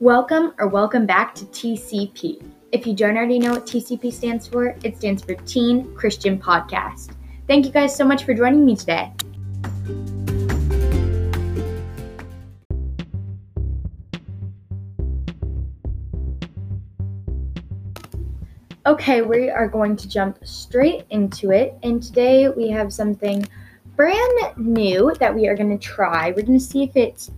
Welcome or welcome back to TCP. If you don't already know what TCP stands for, it stands for Teen Christian Podcast. Thank you guys so much for joining me today. Okay, we are going to jump straight into it, and today we have something brand new that we are going to try. We're going to see if it's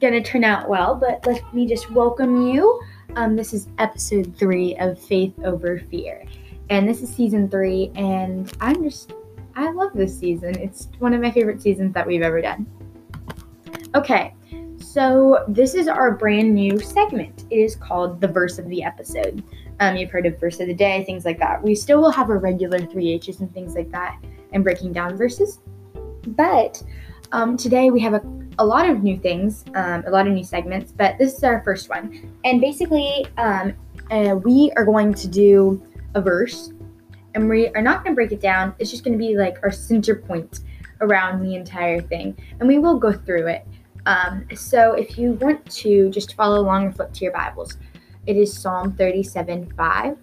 to turn out well, but let me just welcome you. Um, this is episode three of Faith Over Fear, and this is season three, and I'm just, I love this season. It's one of my favorite seasons that we've ever done. Okay, so this is our brand new segment. It is called the verse of the episode. Um, you've heard of verse of the day, things like that. We still will have our regular three H's and things like that, and breaking down verses. But um, today we have a, a lot of new things, um, a lot of new segments, but this is our first one. And basically, um, uh, we are going to do a verse, and we are not going to break it down. It's just going to be like our center point around the entire thing, and we will go through it. Um, so if you want to just follow along and flip to your Bibles, it is Psalm 37 5.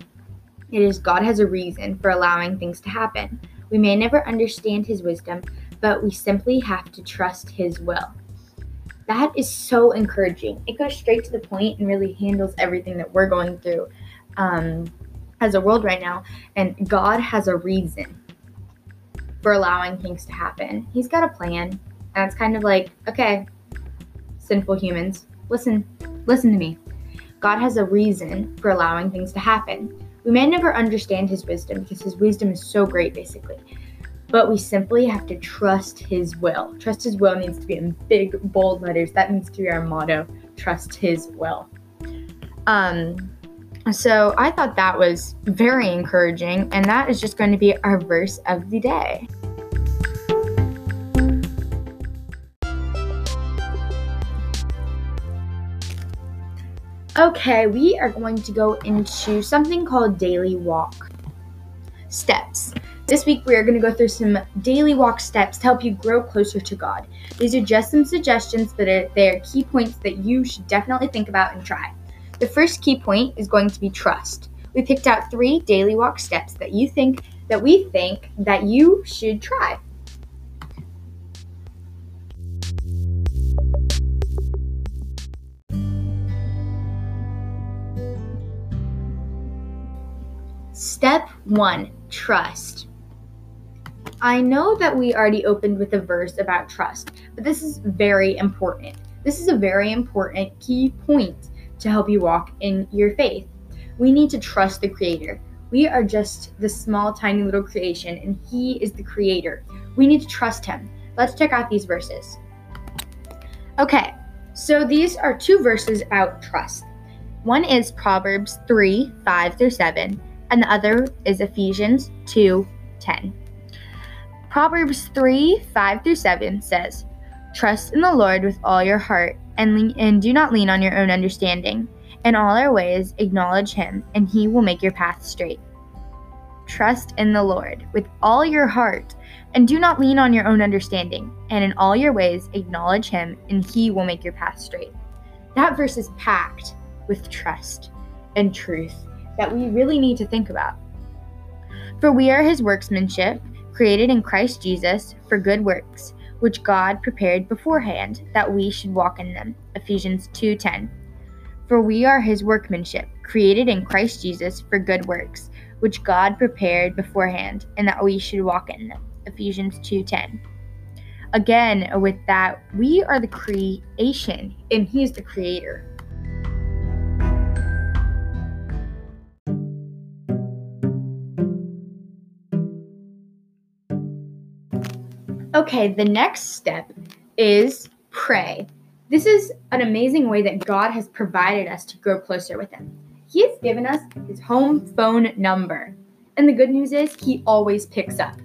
It is God has a reason for allowing things to happen. We may never understand his wisdom, but we simply have to trust his will. That is so encouraging. It goes straight to the point and really handles everything that we're going through um, as a world right now. And God has a reason for allowing things to happen. He's got a plan. And it's kind of like, okay, sinful humans, listen, listen to me. God has a reason for allowing things to happen. We may never understand his wisdom because his wisdom is so great, basically. But we simply have to trust his will. Trust his will needs to be in big, bold letters. That needs to be our motto trust his will. Um, so I thought that was very encouraging, and that is just going to be our verse of the day. Okay, we are going to go into something called daily walk steps. This week, we are going to go through some daily walk steps to help you grow closer to God. These are just some suggestions, but they are key points that you should definitely think about and try. The first key point is going to be trust. We picked out three daily walk steps that you think that we think that you should try. Step one trust. I know that we already opened with a verse about trust, but this is very important. This is a very important key point to help you walk in your faith. We need to trust the Creator. We are just the small, tiny little creation, and He is the Creator. We need to trust Him. Let's check out these verses. Okay, so these are two verses about trust. One is Proverbs 3 5 through 7 and the other is Ephesians 2 10. Proverbs 3 5 through 7 says, Trust in the Lord with all your heart, and, lean, and do not lean on your own understanding. In all our ways, acknowledge him, and he will make your path straight. Trust in the Lord with all your heart, and do not lean on your own understanding. And in all your ways, acknowledge him, and he will make your path straight. That verse is packed with trust and truth that we really need to think about. For we are his workmanship, created in Christ Jesus for good works, which God prepared beforehand that we should walk in them. Ephesians 2:10. For we are his workmanship, created in Christ Jesus for good works, which God prepared beforehand and that we should walk in them. Ephesians 2:10. Again, with that, we are the creation and he is the creator. Okay, the next step is pray. This is an amazing way that God has provided us to grow closer with Him. He has given us His home phone number. And the good news is, He always picks up.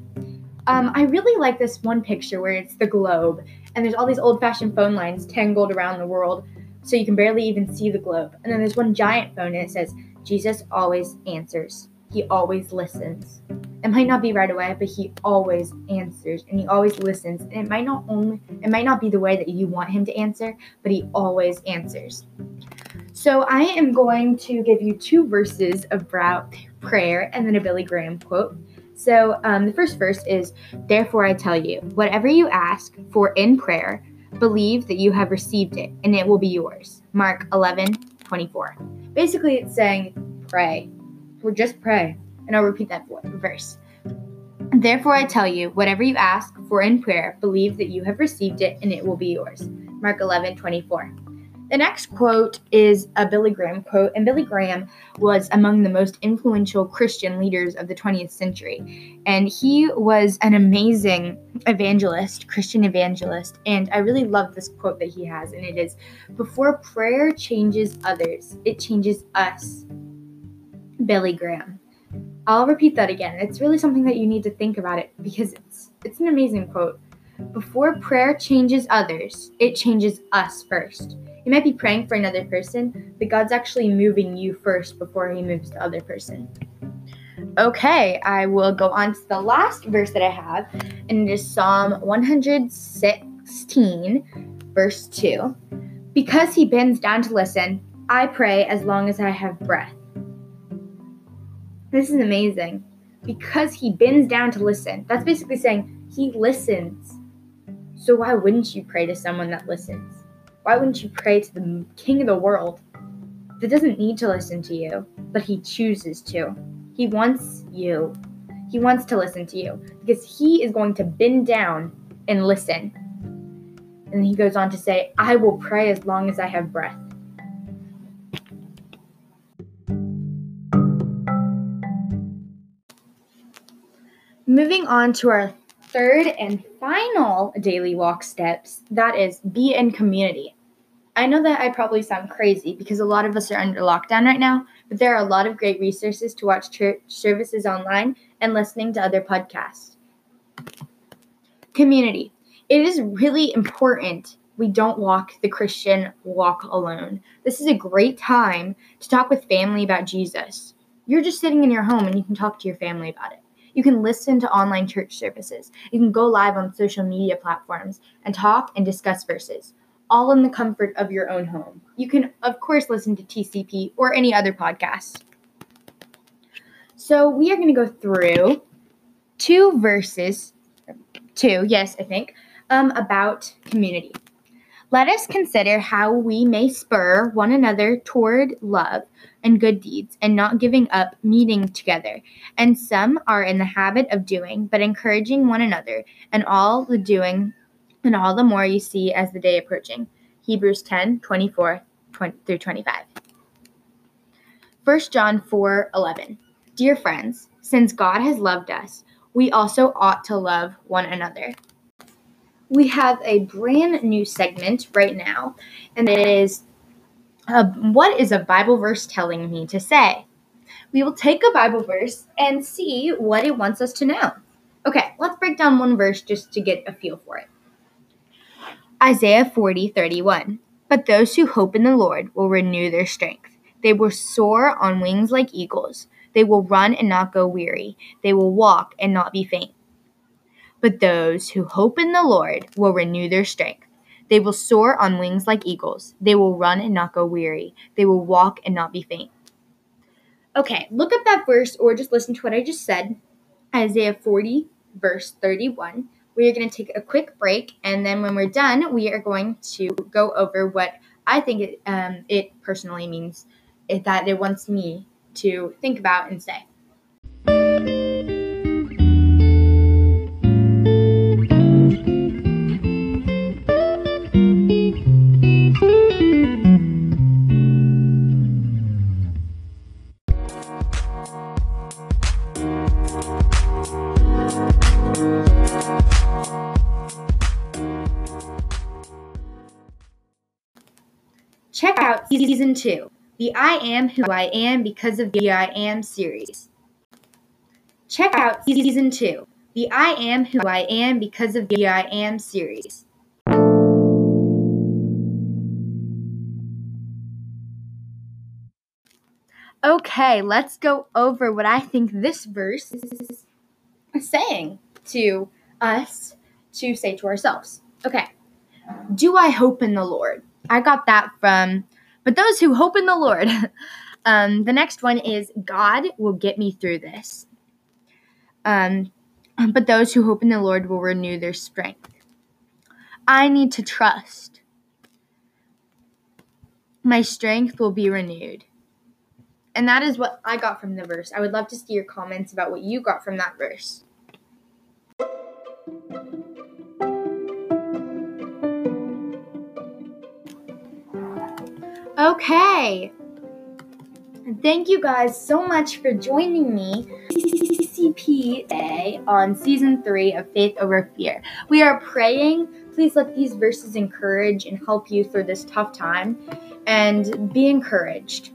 Um, I really like this one picture where it's the globe, and there's all these old fashioned phone lines tangled around the world, so you can barely even see the globe. And then there's one giant phone, and it says, Jesus always answers, He always listens. It might not be right away, but he always answers and he always listens. And it might not only it might not be the way that you want him to answer, but he always answers. So I am going to give you two verses about prayer and then a Billy Graham quote. So um, the first verse is, Therefore I tell you, whatever you ask for in prayer, believe that you have received it and it will be yours. Mark 11, 24. Basically, it's saying, pray. Or just pray. And I'll repeat that verse. Therefore, I tell you, whatever you ask for in prayer, believe that you have received it and it will be yours. Mark 11, 24. The next quote is a Billy Graham quote, and Billy Graham was among the most influential Christian leaders of the 20th century. And he was an amazing evangelist, Christian evangelist. And I really love this quote that he has, and it is Before prayer changes others, it changes us. Billy Graham. I'll repeat that again. It's really something that you need to think about it because it's it's an amazing quote. Before prayer changes others, it changes us first. You might be praying for another person, but God's actually moving you first before he moves the other person. Okay, I will go on to the last verse that I have, and it is Psalm 116, verse 2. Because he bends down to listen, I pray as long as I have breath. This is amazing. Because he bends down to listen. That's basically saying he listens. So why wouldn't you pray to someone that listens? Why wouldn't you pray to the king of the world that doesn't need to listen to you, but he chooses to? He wants you. He wants to listen to you because he is going to bend down and listen. And he goes on to say, I will pray as long as I have breath. Moving on to our third and final daily walk steps that is, be in community. I know that I probably sound crazy because a lot of us are under lockdown right now, but there are a lot of great resources to watch church services online and listening to other podcasts. Community. It is really important we don't walk the Christian walk alone. This is a great time to talk with family about Jesus. You're just sitting in your home and you can talk to your family about it. You can listen to online church services. You can go live on social media platforms and talk and discuss verses all in the comfort of your own home. You can, of course, listen to TCP or any other podcast. So we are going to go through two verses, two, yes, I think, um, about community. Let us consider how we may spur one another toward love and good deeds and not giving up meeting together. And some are in the habit of doing, but encouraging one another, and all the doing and all the more you see as the day approaching. Hebrews 10 24 20, through 25. 1 John 4 11. Dear friends, since God has loved us, we also ought to love one another. We have a brand new segment right now, and it is uh, What is a Bible verse telling me to say? We will take a Bible verse and see what it wants us to know. Okay, let's break down one verse just to get a feel for it. Isaiah 40, 31. But those who hope in the Lord will renew their strength. They will soar on wings like eagles. They will run and not go weary. They will walk and not be faint. But those who hope in the Lord will renew their strength. They will soar on wings like eagles. They will run and not go weary. They will walk and not be faint. Okay, look up that verse or just listen to what I just said. Isaiah 40, verse 31 we are going to take a quick break, and then when we're done, we are going to go over what I think it, um, it personally means that it wants me to think about and say. Season two, the I Am Who I Am Because of the I Am series. Check out season two, the I Am Who I Am Because of the I Am series. Okay, let's go over what I think this verse is saying to us to say to ourselves. Okay, do I hope in the Lord? I got that from but those who hope in the Lord. um, the next one is God will get me through this. Um, but those who hope in the Lord will renew their strength. I need to trust. My strength will be renewed. And that is what I got from the verse. I would love to see your comments about what you got from that verse. Okay. Thank you guys so much for joining me TCP on season three of Faith Over Fear. We are praying. Please let these verses encourage and help you through this tough time and be encouraged.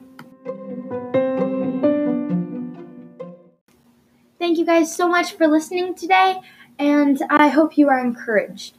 Thank you guys so much for listening today, and I hope you are encouraged.